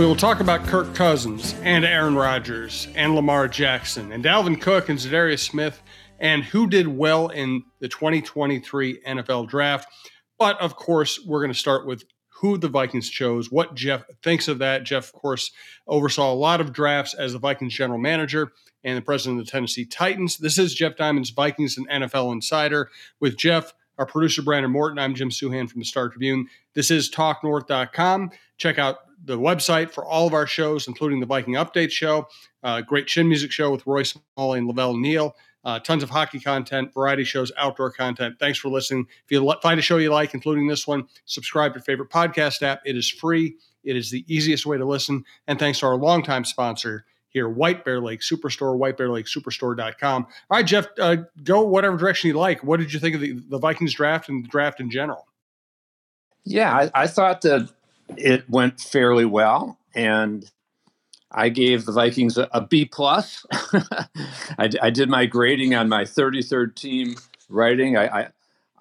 We will talk about Kirk Cousins and Aaron Rodgers and Lamar Jackson and Dalvin Cook and Za'Darius Smith and who did well in the 2023 NFL draft. But of course, we're going to start with who the Vikings chose, what Jeff thinks of that. Jeff, of course, oversaw a lot of drafts as the Vikings general manager and the president of the Tennessee Titans. This is Jeff Diamond's Vikings and NFL Insider with Jeff, our producer Brandon Morton. I'm Jim Souhan from the Star Tribune. This is TalkNorth.com. Check out the website for all of our shows, including the Viking Update Show, uh, great chin music show with Roy Smalley and Lavelle Neal. Uh, tons of hockey content, variety shows, outdoor content. Thanks for listening. If you find a show you like, including this one, subscribe to your favorite podcast app. It is free. It is the easiest way to listen. And thanks to our longtime sponsor here, White Bear Lake Superstore, whitebearlakesuperstore.com. All right, Jeff, uh, go whatever direction you like. What did you think of the, the Vikings draft and the draft in general? Yeah, I, I thought that it went fairly well. And I gave the Vikings a, a B plus. I, I, did my grading on my 33rd team writing. I, I,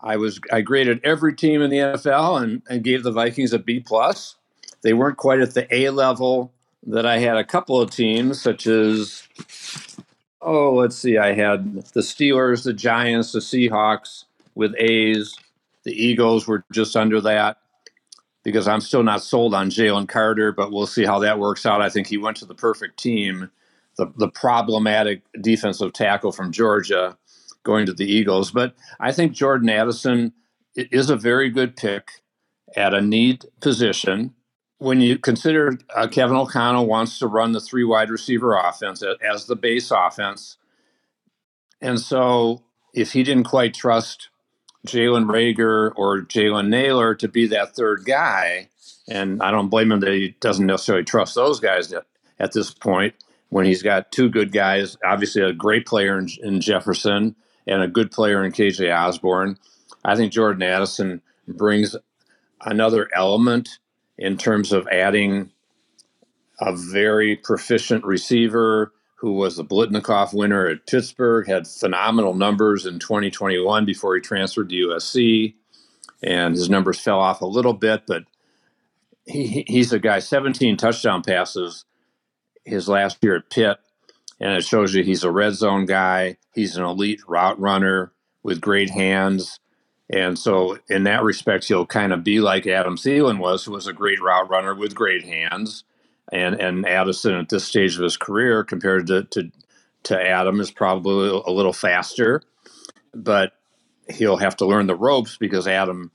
I was I graded every team in the NFL and, and gave the Vikings a B plus. They weren't quite at the A level that I had a couple of teams, such as oh, let's see, I had the Steelers, the Giants, the Seahawks with A's. The Eagles were just under that because I'm still not sold on Jalen Carter, but we'll see how that works out. I think he went to the perfect team, the, the problematic defensive tackle from Georgia going to the Eagles. But I think Jordan Addison is a very good pick at a need position. When you consider uh, Kevin O'Connell wants to run the three wide receiver offense as the base offense. And so if he didn't quite trust Jalen Reagor or Jalen Nailor to be that third guy. And I don't blame him that he doesn't necessarily trust those guys at, at this point when he's got two good guys, obviously a great player in, in Jefferson and a good player in KJ Osborne. I think Jordan Addison brings another element in terms of adding a very proficient receiver who was the Biletnikoff winner at Pittsburgh, had phenomenal numbers in 2021 before he transferred to USC. And his numbers fell off a little bit, but he, he's a guy, 17 touchdown passes his last year at Pitt. And it shows you he's a red zone guy. He's an elite route runner with great hands. And so, in that respect, he'll kind of be like Adam Thielen was, who was a great route runner with great hands and and Addison at this stage of his career compared to to, to Adam is probably a little faster, but he'll have to learn the ropes because Adam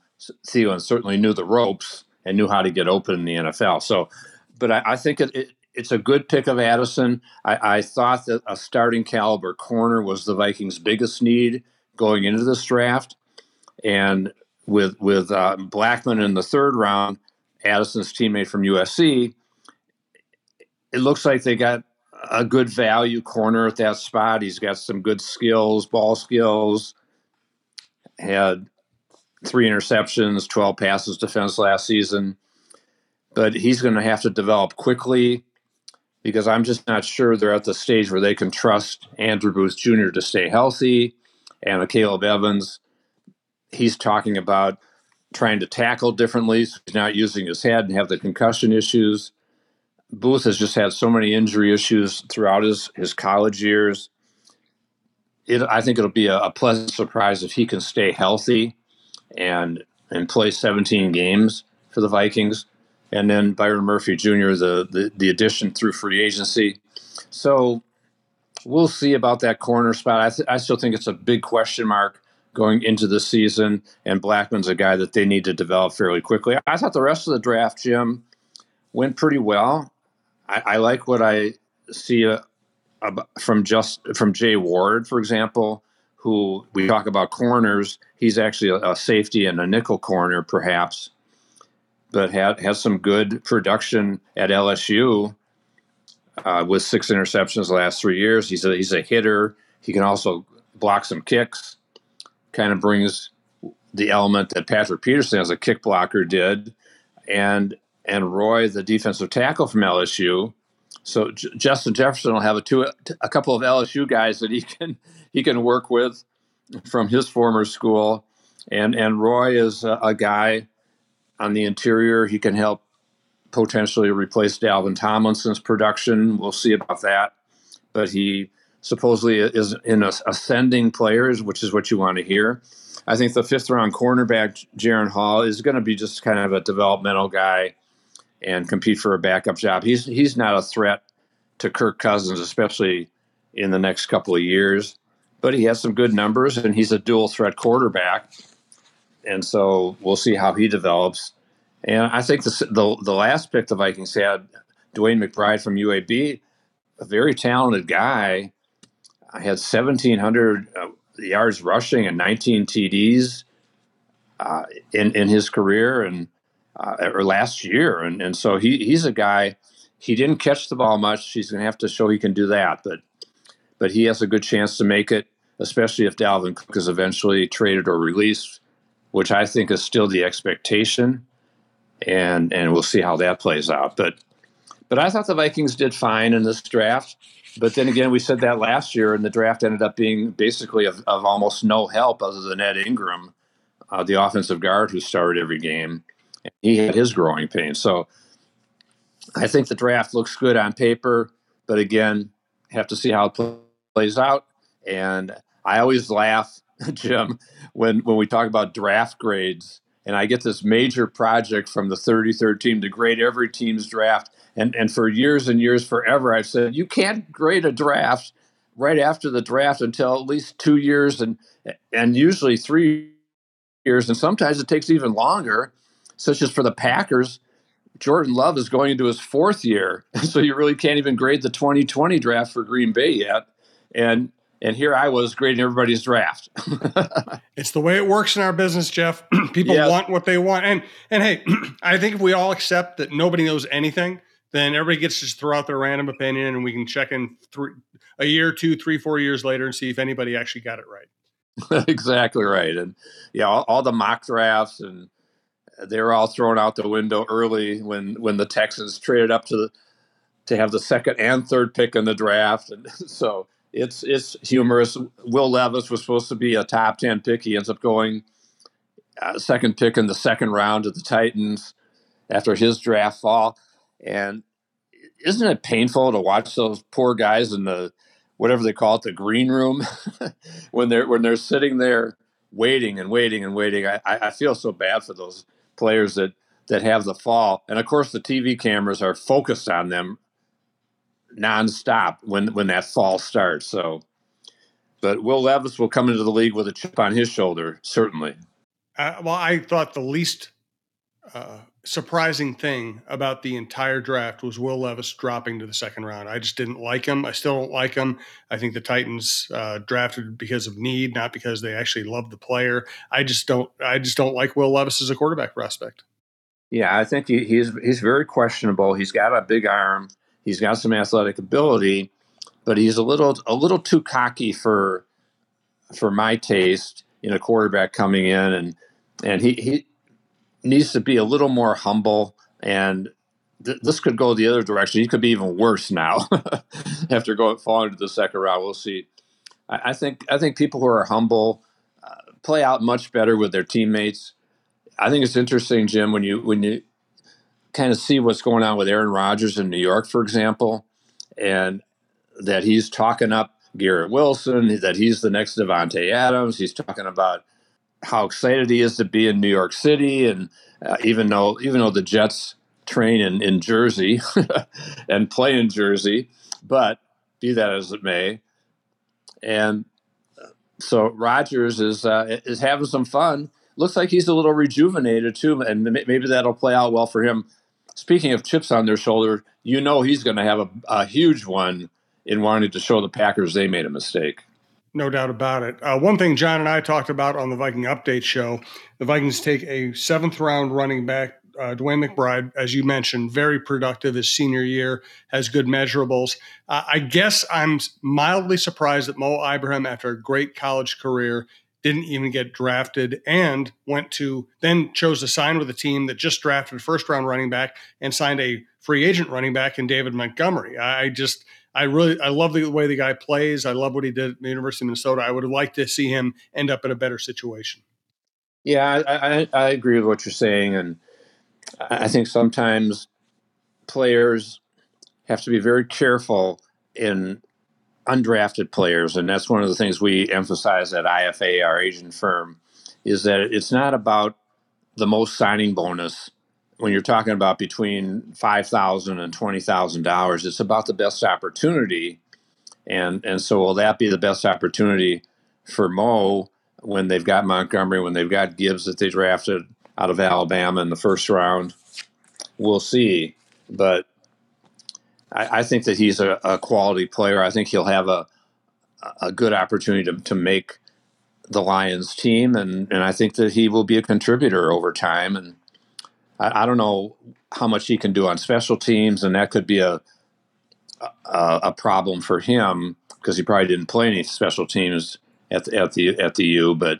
Thielen certainly knew the ropes and knew how to get open in the NFL. So, but I, I think it, it, it's a good pick of Addison. I, I, thought that a starting caliber corner was the Vikings' biggest need going into this draft, and with with uh, Blackmon in the third round, Addison's teammate from USC it looks like they got a good value corner at that spot. He's got some good skills, ball skills. Had three interceptions, 12 passes defense last season. But he's going to have to develop quickly because I'm just not sure they're at the stage where they can trust Andrew Booth Jr. to stay healthy. And Akayleb Evans, he's talking about trying to tackle differently. So he's not using his head and have the concussion issues. Booth has just had so many injury issues throughout his, his college years. It, I think it'll be a, a pleasant surprise if he can stay healthy and and play 17 games for the Vikings. And then Byron Murphy Jr., the, the, the addition through free agency. So we'll see about that corner spot. I, th- I still think it's a big question mark going into the season, and Blackmon's a guy that they need to develop fairly quickly. I thought the rest of the draft, Jim, went pretty well. I, I like what I see uh, from just from Jay Ward, for example, who we talk about corners. He's actually a, a safety and a nickel corner, perhaps, but had has some good production at LSU uh, with six interceptions last three years. He's a he's a hitter. He can also block some kicks. Kind of brings the element that Patrick Peterson as a kick blocker did, and and Roy, the defensive tackle from LSU. So J- Justin Jefferson will have a two a couple of LSU guys that he can he can work with from his former school, and and Roy is a, a guy on the interior. He can help potentially replace Dalvin Tomlinson's production. We'll see about that. But he supposedly is in ascending players, which is what you want to hear. I think the fifth round cornerback, Jaren Hall, is going to be just kind of a developmental guy and compete for a backup job. He's he's not a threat to Kirk Cousins, especially in the next couple of years. But he has some good numbers, and he's a dual threat quarterback. And so we'll see how he develops. And I think the the, the last pick the Vikings had, DeWayne McBride from UAB, a very talented guy. I had 1,700 uh, yards rushing and 19 TDs uh, in in his career and uh, or last year, and and so he he's a guy. He didn't catch the ball much. He's going to have to show he can do that, but but he has a good chance to make it, especially if Dalvin Cook is eventually traded or released, which I think is still the expectation, and and we'll see how that plays out. But but I thought the Vikings did fine in this draft. But then again, we said that last year, and the draft ended up being basically of, of almost no help other than Ed Ingram, uh, the offensive guard who started every game. He had his growing pains. So I think the draft looks good on paper, but again, have to see how it plays out. And I always laugh, Jim, when when we talk about draft grades, and I get this major project from the 33rd team to grade every team's draft and and for years and years forever i've said you can't grade a draft right after the draft until at least two years and and usually three years and sometimes it takes even longer such as for the packers jordan love is going into his fourth year so you really can't even grade the 2020 draft for green bay yet and and here I was grading everybody's draft. it's the way it works in our business, Jeff. People yeah. want what they want, and and hey, I think if we all accept that nobody knows anything, then everybody gets to just throw out their random opinion and we can check in three, a year, two, three, four years later and see if anybody actually got it right. exactly right. And yeah, all, all, the mock drafts and they were all thrown out the window early when when the Texans traded up to the, to have the second and third pick in the draft. And so it's it's humorous. Will Levis was supposed to be a top ten pick. He ends up going uh, second pick in the second round to the Titans after his draft fall. And isn't it painful to watch those poor guys in the whatever they call it, the green room, when they're when they're sitting there waiting and waiting and waiting? I, I feel so bad for those players that that have the fall, and of course the TV cameras are focused on them nonstop when when that fall starts. So, but Will Levis will come into the league with a chip on his shoulder, certainly. Uh, well, I thought the least uh, surprising thing about the entire draft was Will Levis dropping to the second round. I just didn't like him. I still don't like him. I think the Titans uh, drafted because of need, not because they actually love the player. I just don't. I just don't like Will Levis as a quarterback prospect. Yeah, I think he, he's he's very questionable. He's got a big arm. He's got some athletic ability, but he's a little a little too cocky for for my taste in a quarterback coming in and and he, he needs to be a little more humble and th- this could go the other direction. He could be even worse now after going falling to the second round. We'll see. I, I think I think people who are humble uh, play out much better with their teammates. I think it's interesting, Jim, when you when you kind of see what's going on with Aaron Rodgers in New York, for example, and that he's talking up Garrett Wilson, that he's the next Davante Adams. He's talking about how excited he is to be in New York City, and uh, even though even though the Jets train in, in Jersey and play in Jersey, but be that as it may, and uh, so Rodgers is uh, is having some fun. Looks like he's a little rejuvenated too, and maybe that'll play out well for him. Speaking of chips on their shoulder, you know he's going to have a, a huge one in wanting to show the Packers they made a mistake. No doubt about it. Uh, one thing John and I talked about on the Viking Update show the Vikings take a seventh round running back, uh, DeWayne McBride, as you mentioned, very productive his senior year, has good measurables. Uh, I guess I'm mildly surprised that Mo Ibrahim, after a great college career, didn't even get drafted and went to then chose to sign with a team that just drafted first round running back and signed a free agent running back in David Montgomery. I just I really I love the way the guy plays. I love what he did at the University of Minnesota. I would have liked to see him end up in a better situation. Yeah, I, I, I agree with what you're saying, and I think sometimes players have to be very careful in undrafted players, and that's one of the things we emphasize at IFA, our agent firm, is that it's not about the most signing bonus when you're talking about between five thousand and twenty thousand dollars. It's about the best opportunity, and and so will that be the best opportunity for Mo when they've got Montgomery, when they've got Gibbs that they drafted out of Alabama in the first round? We'll see, but I, I think that he's a, a, quality player. I think he'll have a a good opportunity to, to make the Lions team, and, and I think that he will be a contributor over time. And I, I don't know how much he can do on special teams, and that could be a a, a problem for him because he probably didn't play any special teams at the, at the at the U, but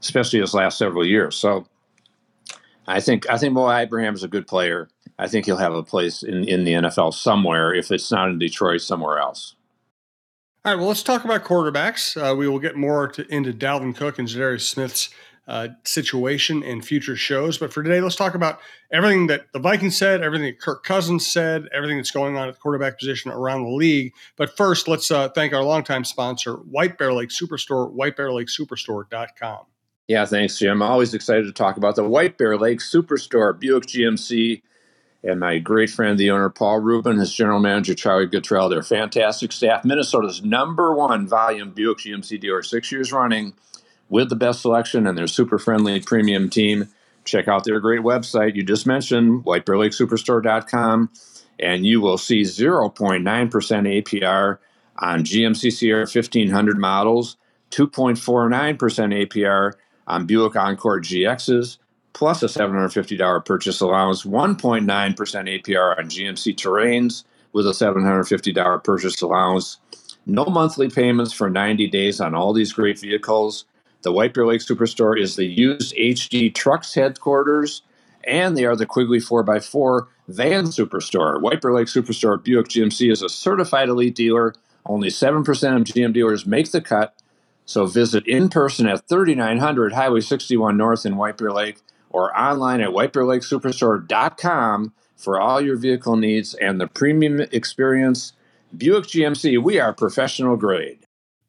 especially his last several years. So I think I think Mo Ibrahim is a good player. I think he'll have a place in, in the NFL somewhere. If it's not in Detroit, somewhere else. All right. Well, let's talk about quarterbacks. Uh, we will get more to, into Dalvin Cook and Za'Darius Smith's uh, situation in future shows. But for today, let's talk about everything that the Vikings said, everything that Kirk Cousins said, everything that's going on at the quarterback position around the league. But first, let's uh, thank our longtime sponsor, White Bear Lake Superstore, whitebearlakesuperstore.com. Yeah, thanks, Jim. I'm always excited to talk about the White Bear Lake Superstore, Buick GMC, and my great friend, the owner, Paul Rubin, his general manager, Charlie Guttrell. They're fantastic staff. Minnesota's number one volume Buick GMC dealer, six years running with the best selection and their super friendly premium team. Check out their great website you just mentioned, whitebearlakesuperstore.com, and you will see 0.9% APR on GMC Sierra 1500 models, 2.49% APR on Buick Encore GXs, plus a $750 purchase allowance, 1.9% APR on GMC Terrains with a $750 purchase allowance. No monthly payments for 90 days on all these great vehicles. The White Bear Lake Superstore is the used HD Trucks headquarters, and they are the Quigley 4x4 van superstore. Bear Lake Superstore Buick GMC is a certified elite dealer. Only 7% of GM dealers make the cut. So visit in person at 3900 Highway 61 North in White Bear Lake or online at whitebearlakesuperstore.com for all your vehicle needs and the premium experience. Buick GMC, we are professional grade.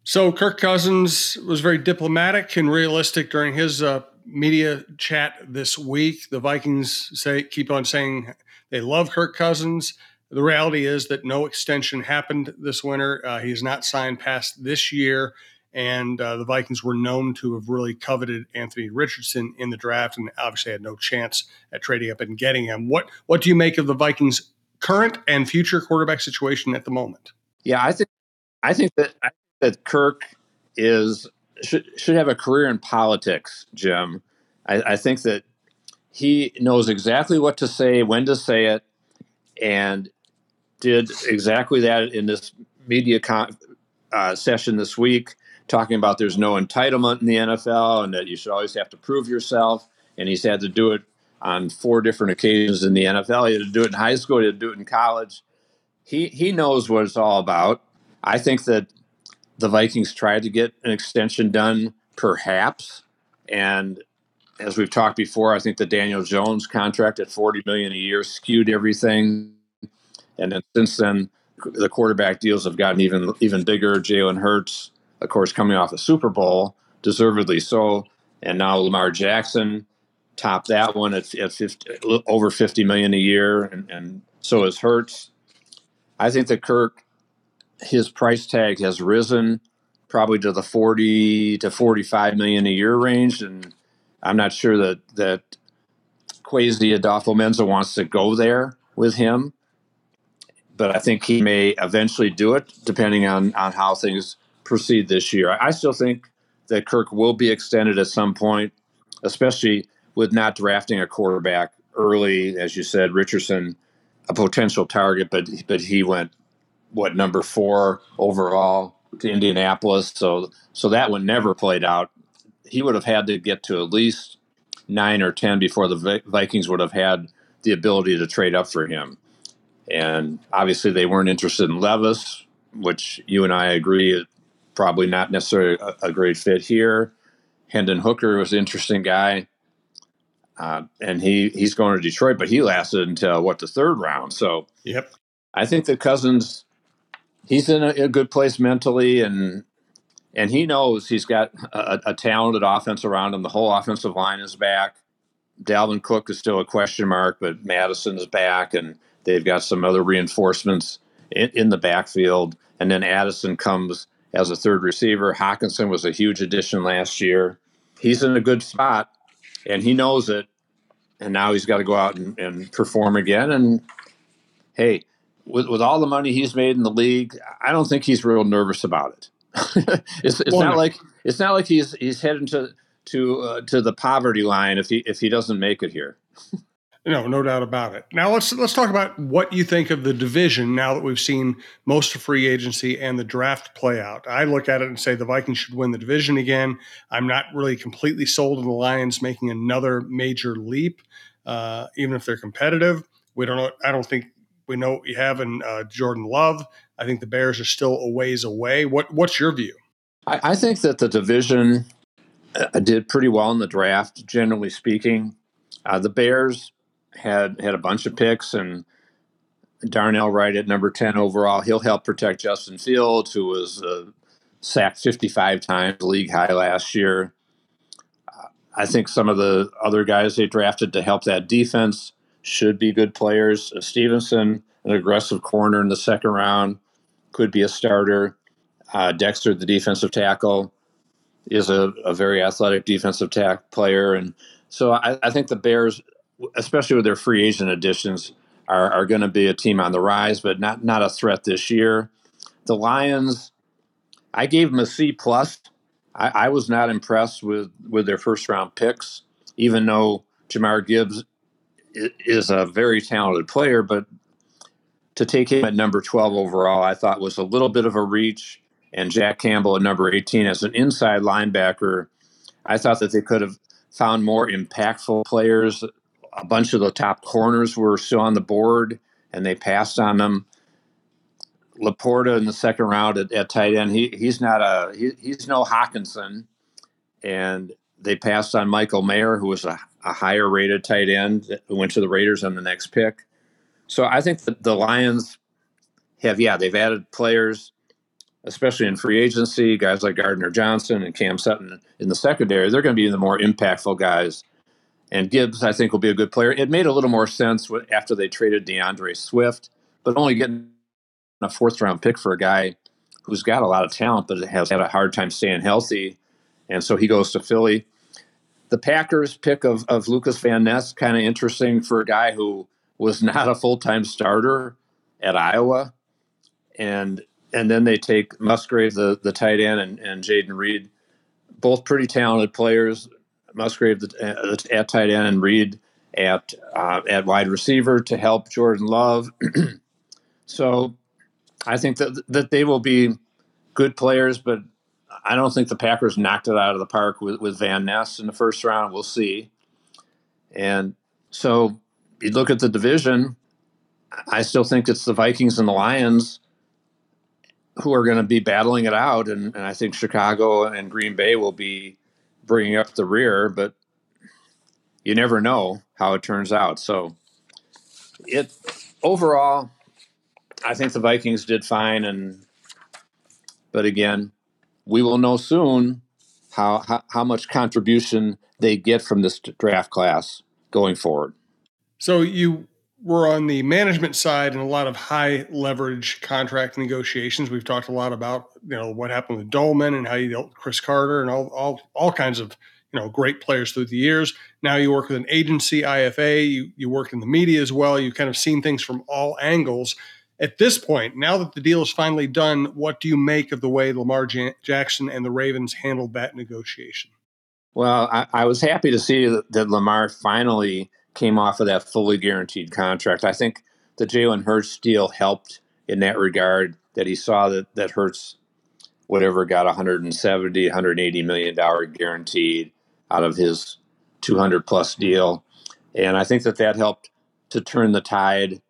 So Kirk Cousins was very diplomatic and realistic during his uh, media chat this week. The Vikings say keep on saying they love Kirk Cousins. The reality is that no extension happened this winter. Uh, he's not signed past this year, and uh, the Vikings were known to have really coveted Anthony Richardson in the draft, and obviously had no chance at trading up and getting him. What What do you make of the Vikings' current and future quarterback situation at the moment? Yeah, I think I think that that Kirk is should should have a career in politics, Jim. I, I think that he knows exactly what to say, when to say it, and did exactly that in this media con- uh, session this week, talking about there's no entitlement in the NFL and that you should always have to prove yourself. And he's had to do it on four different occasions in the NFL. He had to do it in high school. He had to do it in college. He he knows what it's all about. I think that the Vikings tried to get an extension done, perhaps. And as we've talked before, I think the Daniel Jones contract at 40 million a year skewed everything. And then since then, the quarterback deals have gotten even even bigger. Jalen Hurts, of course, coming off a Super Bowl, deservedly so, and now Lamar Jackson topped that one at, at 50, over 50 million a year, and, and so is Hurts. I think that Kirk his price tag has risen probably to the 40 to 45 million a year range and i'm not sure that that Kwesi Adofo-Mensah wants to go there with him but i think he may eventually do it depending on on how things proceed this year. I still think that kirk will be extended at some point especially with not drafting a quarterback early as you said richardson a potential target but but he went what number four overall to Indianapolis. So so that one never played out. He would have had to get to at least nine or ten before the Vikings would have had the ability to trade up for him. And obviously, they weren't interested in Levis, which you and I agree is probably not necessarily a, a great fit here. Hendon Hooker was an interesting guy. uh, and he he's going to Detroit, but he lasted until what the third round. So yep, I think the Cousins he's in a, a good place mentally, and and he knows he's got a, a, talented offense around him. The whole offensive line is back. Dalvin Cook is still a question mark, but Mattison is back, and they've got some other reinforcements in, in the backfield. And then Addison comes as a third receiver. Hockenson was a huge addition last year. He's in a good spot, and he knows it. And now he's got to go out and, and perform again. And hey, with, with all the money he's made in the league, I don't think he's real nervous about it. it's it's not like it's not like he's he's heading to to uh, to the poverty line if he if he doesn't make it here. No, no doubt about it. Now let's let's talk about what you think of the division now that we've seen most of free agency and the draft play out. I look at it and say the Vikings should win the division again. I'm not really completely sold on the Lions making another major leap, uh, even if they're competitive. We don't know. I don't think we know what you have in uh, Jordan Love. I think the Bears are still a ways away. What What's your view? I, I think that the division uh, did pretty well in the draft, generally speaking. Uh, the Bears had had a bunch of picks, and Darnell Wright at number ten overall. He'll help protect Justin Fields, who was uh, sacked 55 times, league high last year. Uh, I think some of the other guys they drafted to help that defense should be good players. Uh, Stevenson, an aggressive corner in the second round, could be a starter. Uh, Dexter, the defensive tackle, is a, a very athletic defensive tack player, and so I, I, think the Bears, especially with their free agent additions, are, are going to be a team on the rise, but not not a threat this year. The Lions, I gave them a C plus. I, I was not impressed with with their first round picks, even though Jahmyr Gibbs is a very talented player, but to take him at number 12 overall, I thought was a little bit of a reach. And Jack Campbell at number 18 as an inside linebacker, I thought that they could have found more impactful players. A bunch of the top corners were still on the board, and they passed on them. LaPorta in the second round at, at tight end, he, he's not a he, he's no Hockenson, and they passed on Michael Mayer, who was a, a higher rated tight end who went to the Raiders on the next pick. So I think that the Lions have, yeah, they've added players, especially in free agency, guys like Gardner Johnson and Cam Sutton in the secondary. They're going to be the more impactful guys. And Gibbs, I think, will be a good player. It made a little more sense after they traded D'Andre Swift, but only getting a fourth round pick for a guy who's got a lot of talent, but has had a hard time staying healthy. And so he goes to Philly. The Packers pick of, of Lucas Van Ness, kind of interesting for a guy who was not a full time starter at Iowa, and and then they take Musgrave, the the tight end, and, and Jayden Reed, both pretty talented players. Musgrave the, uh, at tight end and Reed at uh, at wide receiver to help Jordan Love. so I think that that they will be good players, but I don't think the Packers knocked it out of the park with, with Van Ness in the first round. We'll see. And so you look at the division, I still think it's the Vikings and the Lions who are going to be battling it out. And, and I think Chicago and Green Bay will be bringing up the rear, but you never know how it turns out. So it overall, I think the Vikings did fine. And, but again, we will know soon how, how, how much contribution they get from this draft class going forward. So you were on the management side and a lot of high leverage contract negotiations. We've talked a lot about you know what happened with Dolman and how you dealt with Cris Carter and all all all kinds of you know great players through the years. Now you work with an agency, IFA. You you work in the media as well. You've kind of seen things from all angles. At this point, now that the deal is finally done, what do you make of the way Lamar Jackson and the Ravens handled that negotiation? Well, I, I was happy to see that, that Lamar finally came off of that fully guaranteed contract. I think the Jalen Hurts deal helped in that regard that he saw that, that Hurts, whatever, got 170, 180 million dollar guaranteed out of his 200 plus deal. And I think that that helped to turn the tide.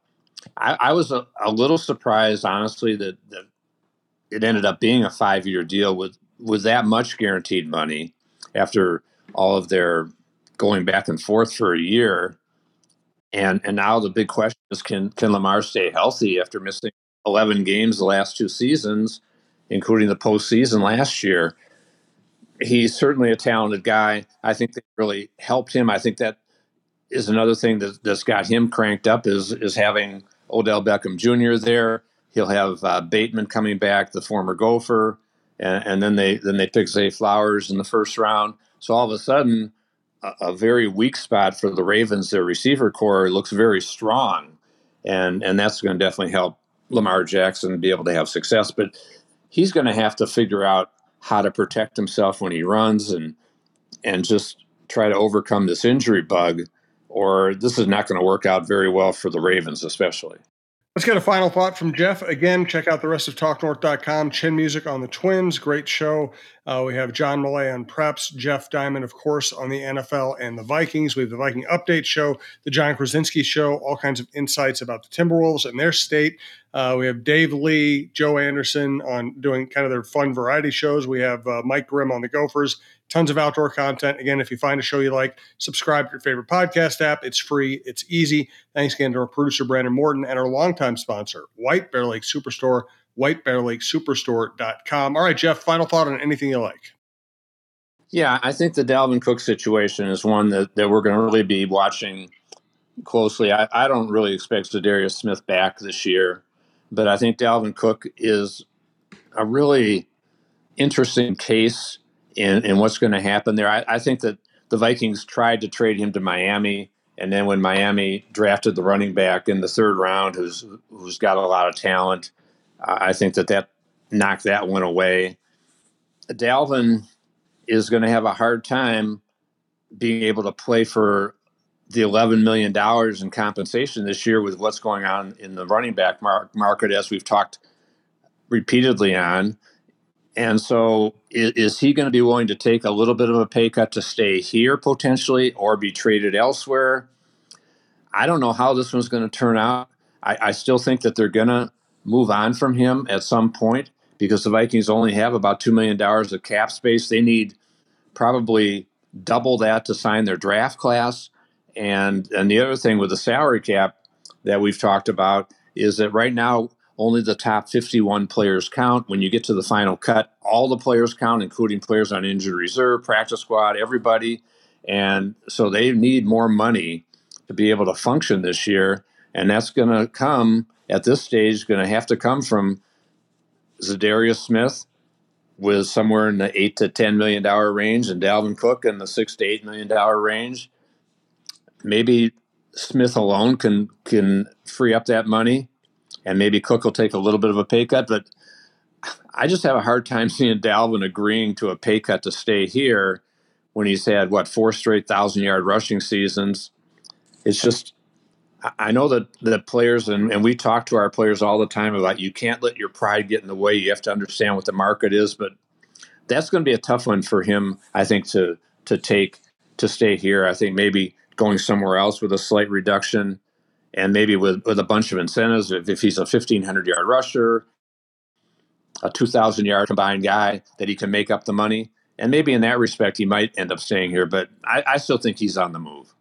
I, I was a, a, little surprised, honestly, that, that it ended up being a five year deal with, with that much guaranteed money after all of their going back and forth for a year. And and now the big question is can can Lamar stay healthy after missing 11 games the last two seasons, including the postseason last year? He's certainly a talented guy. I think they really helped him. I think that is another thing that, that's got him cranked up is is having Odell Beckham Jr. there. He'll have uh, Bateman coming back, the former Gopher, and, and, then they then they pick Zay Flowers in the first round. So all of a sudden, a, a very weak spot for the Ravens, their receiver corps looks very strong, and and that's going to definitely help Lamar Jackson be able to have success. But he's going to have to figure out how to protect himself when he runs and and just try to overcome this injury bug or this is not going to work out very well for the Ravens, especially. Let's get a final thought from Jeff. Again, check out the rest of TalkNorth.com. Chin Music on the Twins, great show. Uh, we have John Millea on Preps, Jeff Diamond, of course, on the NFL and the Vikings. We have the Viking Update Show, the Jon Krawczynski Show, all kinds of insights about the Timberwolves and their state. Uh, we have Dave Lee, Joe Anderson on doing kind of their fun variety shows. We have uh, Mike Grimm on the Gophers, tons of outdoor content. Again, if you find a show you like, subscribe to your favorite podcast app. It's free, it's easy. Thanks again to our producer, Brandon Morton, and our longtime sponsor, White Bear Lake Superstore, whitebearlakesuperstore.com. All right, Jeff, final thought on anything you like. Yeah, I think the Dalvin Cook situation is one that, that we're going to really be watching closely. I, I don't really expect Za'Darius Smith back this year, but I think Dalvin Cook is a really interesting case in, in what's going to happen there. I, I think that the Vikings tried to trade him to Miami, and then when Miami drafted the running back in the third round, who's who's got a lot of talent, I think that that knocked that one away. Dalvin is going to have a hard time being able to play for the $11 million in compensation this year with what's going on in the running back mar- market, as we've talked repeatedly on. And so, is, is he going to be willing to take a little bit of a pay cut to stay here potentially or be traded elsewhere? I don't know how this one's going to turn out. I, I still think that they're going to move on from him at some point because the Vikings only have about $2 million of cap space. They need probably double that to sign their draft class. And, and the other thing with the salary cap that we've talked about is that right now only the top 51 players count. When you get to the final cut, all the players count, including players on injured reserve, practice squad, everybody. And so they need more money to be able to function this year. And that's going to come at this stage, going to have to come from Za'Darius Smith with somewhere in the eight to ten million dollar range, and Dalvin Cook in the six to eight million dollar range. Maybe Smith alone can can free up that money and maybe Cook will take a little bit of a pay cut. But I just have a hard time seeing Dalvin agreeing to a pay cut to stay here when he's had what four straight thousand yard rushing seasons. It's just I know that the players and, and we talk to our players all the time about you can't let your pride get in the way. You have to understand what the market is, but that's going to be a tough one for him, I think, to to take to stay here. I think maybe going somewhere else with a slight reduction and maybe with, with a bunch of incentives. If, if he's a 1,500 yard rusher, a 2,000 yard combined guy, that he can make up the money. And maybe in that respect, he might end up staying here, but I, I still think he's on the move.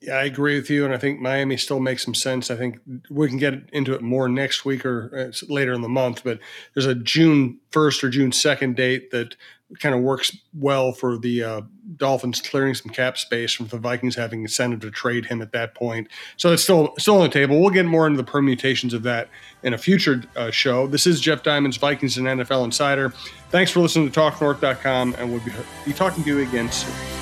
Yeah, I agree with you, and I think Miami still makes some sense. I think we can get into it more next week or uh, later in the month, but there's a June 1st or June 2nd date that kind of works well for the uh, Dolphins clearing some cap space from the Vikings having incentive to trade him at that point. So it's still still on the table. We'll get more into the permutations of that in a future uh, show. This is Jeff Diamond's Vikings and NFL Insider. Thanks for listening to TalkNorth.com, and we'll be, be talking to you again soon.